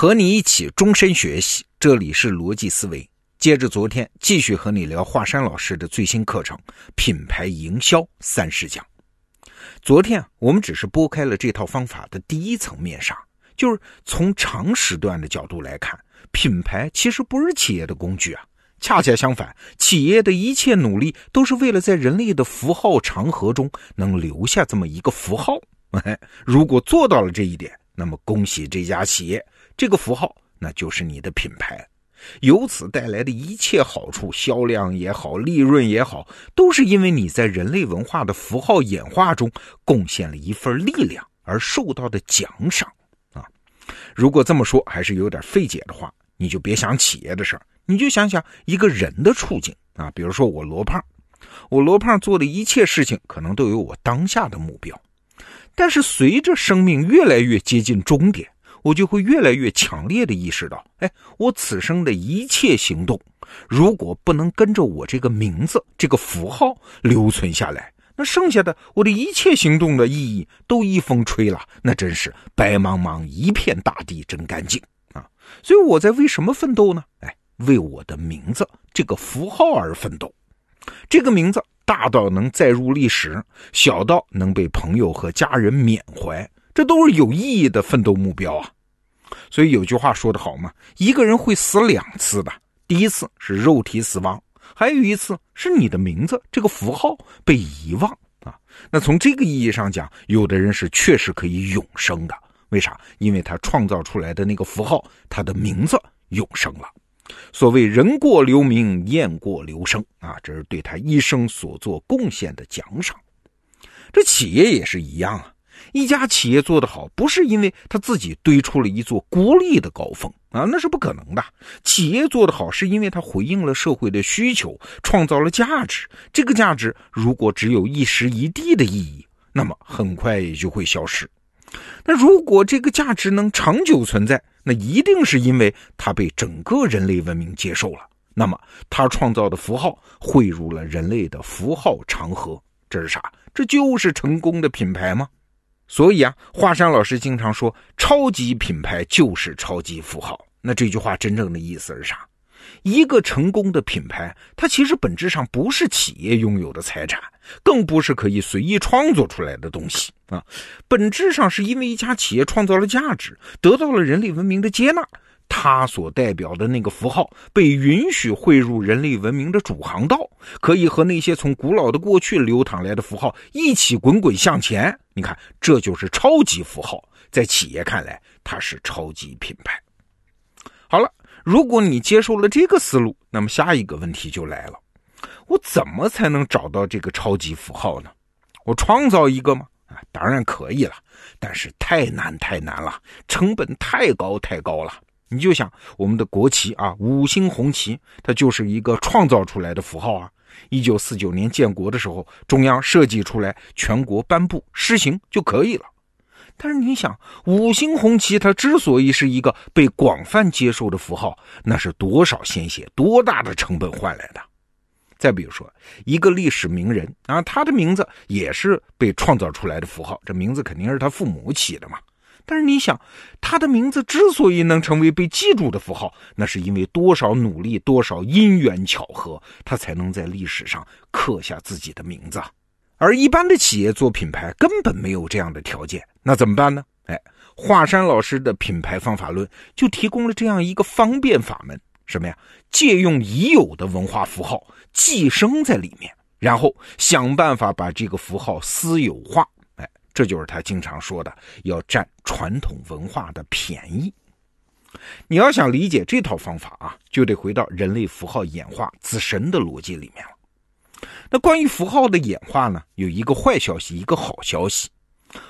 和你一起终身学习，这里是逻辑思维。接着昨天，继续和你聊华山老师的最新课程《品牌营销三十讲》。昨天我们只是拨开了这套方法的第一层面纱，就是从长时段的角度来看，品牌其实不是企业的工具啊，恰恰相反，企业的一切努力都是为了在人类的符号长河中能留下这么一个符号。哎，如果做到了这一点，那么恭喜这家企业。这个符号，那就是你的品牌，由此带来的一切好处，销量也好，利润也好，都是因为你在人类文化的符号演化中贡献了一份力量而受到的奖赏啊！如果这么说还是有点费解的话，你就别想企业的事儿，你就想想一个人的处境啊。比如说我罗胖，我罗胖做的一切事情可能都有我当下的目标，但是随着生命越来越接近终点。我就会越来越强烈的意识到，哎，我此生的一切行动，如果不能跟着我这个名字、这个符号留存下来，那剩下的我的一切行动的意义都一风吹了，那真是白茫茫一片大地真干净啊！所以我在为什么奋斗呢？哎，为我的名字这个符号而奋斗。这个名字大到能载入历史，小到能被朋友和家人缅怀。这都是有意义的奋斗目标啊，所以有句话说得好嘛，一个人会死两次的，第一次是肉体死亡，还有一次是你的名字这个符号被遗忘啊。那从这个意义上讲，有的人是确实可以永生的，为啥？因为他创造出来的那个符号，他的名字永生了。所谓人过留名，雁过留声啊，这是对他一生所做贡献的奖赏。这企业也是一样啊。一家企业做得好，不是因为他自己堆出了一座孤立的高峰啊，那是不可能的。企业做得好，是因为它回应了社会的需求，创造了价值。这个价值如果只有一时一地的意义，那么很快也就会消失。那如果这个价值能长久存在，那一定是因为它被整个人类文明接受了。那么它创造的符号汇入了人类的符号长河，这是啥？这就是成功的品牌吗？所以啊，华山老师经常说，超级品牌就是超级富豪。那这句话真正的意思是啥？一个成功的品牌，它其实本质上不是企业拥有的财产，更不是可以随意创作出来的东西啊。本质上是因为一家企业创造了价值，得到了人类文明的接纳。它所代表的那个符号被允许汇入人类文明的主航道，可以和那些从古老的过去流淌来的符号一起滚滚向前。你看，这就是超级符号，在企业看来，它是超级品牌。好了，如果你接受了这个思路，那么下一个问题就来了：我怎么才能找到这个超级符号呢？我创造一个吗？啊，当然可以了，但是太难太难了，成本太高太高了。你就想我们的国旗啊，五星红旗，它就是一个创造出来的符号啊。一九四九年建国的时候，中央设计出来，全国颁布施行就可以了。但是你想，五星红旗它之所以是一个被广泛接受的符号，那是多少鲜血、多大的成本换来的？再比如说，一个历史名人啊，他的名字也是被创造出来的符号，这名字肯定是他父母起的嘛。但是你想，他的名字之所以能成为被记住的符号，那是因为多少努力、多少因缘巧合，他才能在历史上刻下自己的名字。而一般的企业做品牌根本没有这样的条件，那怎么办呢？哎，华山老师的品牌方法论就提供了这样一个方便法门：什么呀？借用已有的文化符号，寄生在里面，然后想办法把这个符号私有化。这就是他经常说的，要占传统文化的便宜。你要想理解这套方法啊，就得回到人类符号演化自身的逻辑里面了。那关于符号的演化呢，有一个坏消息，一个好消息。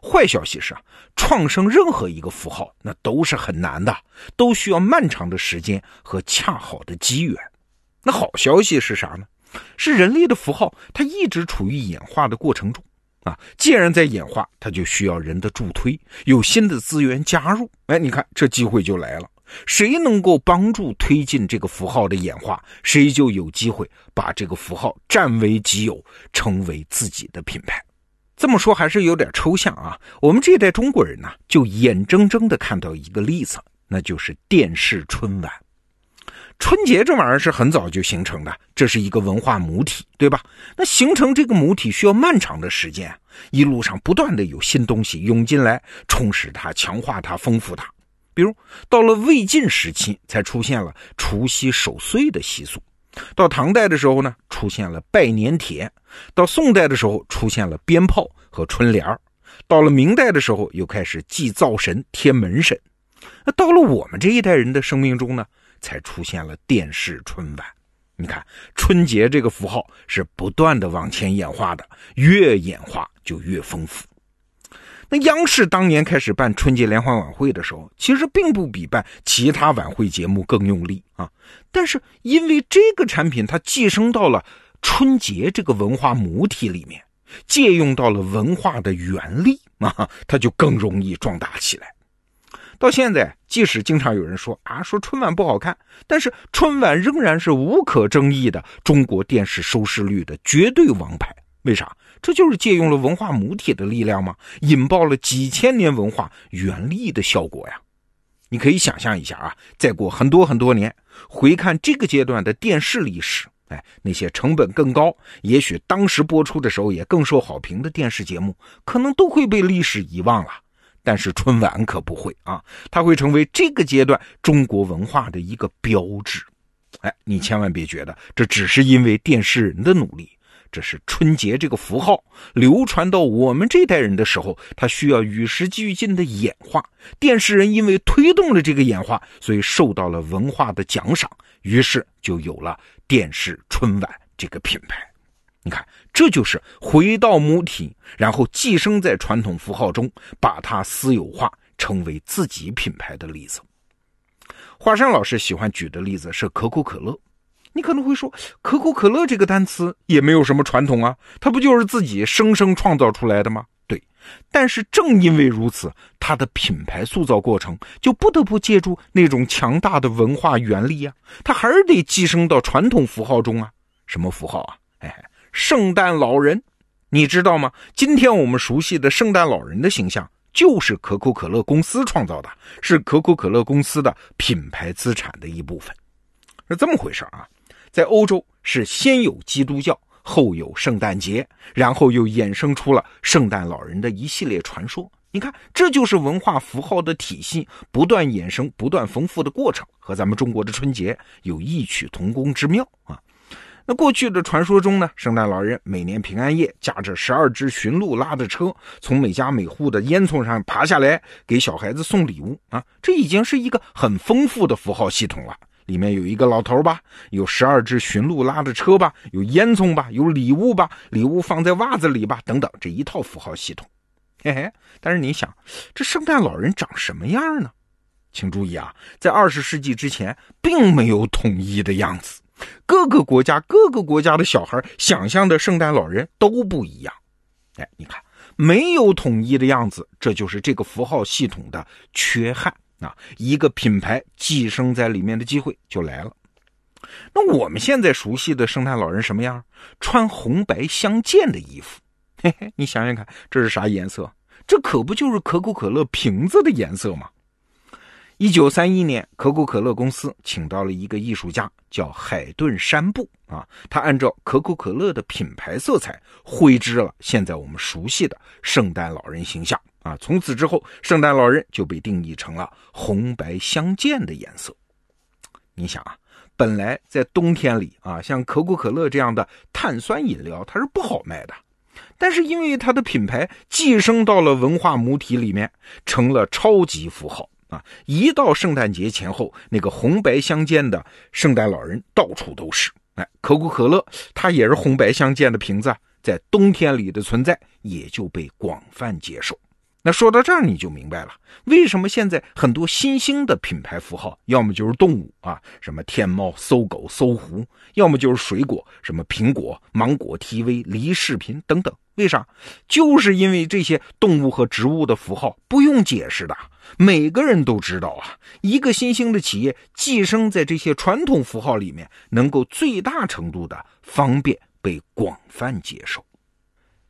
坏消息是啊，创生任何一个符号，那都是很难的，都需要漫长的时间和恰好的机缘。那好消息是啥呢？是人类的符号，它一直处于演化的过程中。啊，既然在演化，它就需要人的助推，有新的资源加入。哎，你看这机会就来了，谁能够帮助推进这个符号的演化，谁就有机会把这个符号占为己有，成为自己的品牌。这么说还是有点抽象啊。我们这一代中国人呢，就眼睁睁地看到一个例子，那就是电视春晚。春节这玩意儿是很早就形成的，这是一个文化母体，对吧？那形成这个母体需要漫长的时间，一路上不断的有新东西涌进来，充实它、强化它、丰富它。比如到了魏晋时期，才出现了除夕守岁的习俗；到唐代的时候呢，出现了拜年帖；到宋代的时候，出现了鞭炮和春联儿；到了明代的时候，又开始祭灶神、贴门神。那到了我们这一代人的生命中呢？才出现了电视春晚。你看，春节这个符号是不断的往前演化的，越演化就越丰富。那央视当年开始办春节联欢晚会的时候，其实并不比办其他晚会节目更用力啊。但是因为这个产品它寄生到了春节这个文化母体里面，借用到了文化的原力啊，它就更容易壮大起来。到现在，即使经常有人说啊，说春晚不好看，但是春晚仍然是无可争议的中国电视收视率的绝对王牌。为啥？这就是借用了文化母体的力量吗？引爆了几千年文化原力的效果呀！你可以想象一下啊，再过很多很多年，回看这个阶段的电视历史，哎，那些成本更高，也许当时播出的时候也更受好评的电视节目，可能都会被历史遗忘了。但是春晚可不会啊，它会成为这个阶段中国文化的一个标志。哎，你千万别觉得这只是因为电视人的努力，这是春节这个符号流传到我们这代人的时候，它需要与时俱进的演化。电视人因为推动了这个演化，所以受到了文化的奖赏，于是就有了电视春晚这个品牌。你看，这就是回到母体，然后寄生在传统符号中，把它私有化，成为自己品牌的例子。华山老师喜欢举的例子是可口可乐。你可能会说，可口可乐这个单词也没有什么传统啊，它不就是自己生生创造出来的吗？对。但是正因为如此，它的品牌塑造过程就不得不借助那种强大的文化原力啊，它还是得寄生到传统符号中啊。什么符号啊？哎。圣诞老人，你知道吗？今天我们熟悉的圣诞老人的形象，就是可口可乐公司创造的，是可口可乐公司的品牌资产的一部分。是这么回事啊？在欧洲是先有基督教，后有圣诞节，然后又衍生出了圣诞老人的一系列传说。你看，这就是文化符号的体系不断衍生、不断丰富的过程，和咱们中国的春节有异曲同工之妙啊。那过去的传说中呢，圣诞老人每年平安夜驾着十二只驯鹿拉的车，从每家每户的烟囱上爬下来，给小孩子送礼物啊！这已经是一个很丰富的符号系统了。里面有一个老头吧，有十二只驯鹿拉的车吧，有烟囱吧，有礼物吧，礼物放在袜子里吧，等等，这一套符号系统。嘿嘿，但是你想，这圣诞老人长什么样呢？请注意啊，在二十世纪之前，并没有统一的样子。各个国家、各个国家的小孩想象的圣诞老人都不一样。哎，你看，没有统一的样子，这就是这个符号系统的缺憾啊！一个品牌寄生在里面的机会就来了。那我们现在熟悉的圣诞老人什么样？穿红白相间的衣服。嘿嘿，你想想看，这是啥颜色？这可不就是可口可乐瓶子的颜色吗？一九三一年，可口可乐公司请到了一个艺术家，叫海顿·山布啊。他按照可口可乐的品牌色彩绘制了现在我们熟悉的圣诞老人形象啊。从此之后，圣诞老人就被定义成了红白相间的颜色。你想啊，本来在冬天里啊，像可口可乐这样的碳酸饮料它是不好卖的，但是因为它的品牌寄生到了文化母体里面，成了超级符号。啊！一到圣诞节前后，那个红白相间的圣诞老人到处都是。哎，可口可乐它也是红白相间的瓶子，在冬天里的存在也就被广泛接受。那说到这儿，你就明白了，为什么现在很多新兴的品牌符号，要么就是动物啊，什么天猫、搜狗、搜狐；要么就是水果，什么苹果、芒果 TV、梨视频等等。为啥？就是因为这些动物和植物的符号不用解释的。每个人都知道啊，一个新兴的企业寄生在这些传统符号里面，能够最大程度的方便被广泛接受。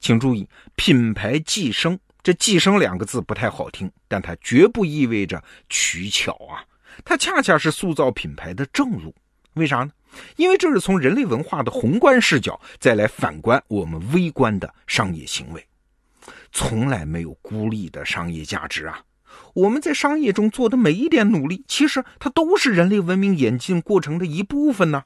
请注意，品牌寄生，这“寄生”两个字不太好听，但它绝不意味着取巧啊。它恰恰是塑造品牌的正路。为啥呢？因为这是从人类文化的宏观视角再来反观我们微观的商业行为，从来没有孤立的商业价值啊！我们在商业中做的每一点努力，其实它都是人类文明演进过程的一部分呢。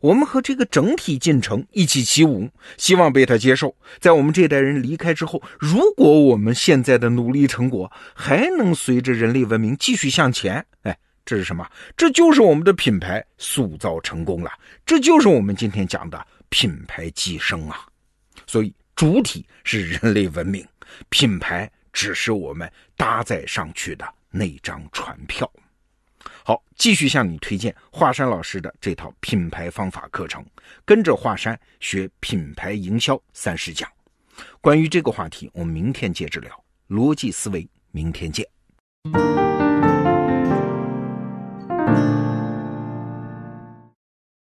我们和这个整体进程一起起舞，希望被他接受。在我们这代人离开之后，如果我们现在的努力成果还能随着人类文明继续向前，哎，这是什么？这就是我们的品牌塑造成功了。这就是我们今天讲的品牌寄生啊。所以主体是人类文明，品牌只是我们搭载上去的那张船票。好，继续向你推荐华山老师的这套品牌方法课程，跟着华山学品牌营销三十讲。关于这个话题，我们明天接着聊逻辑思维，明天见。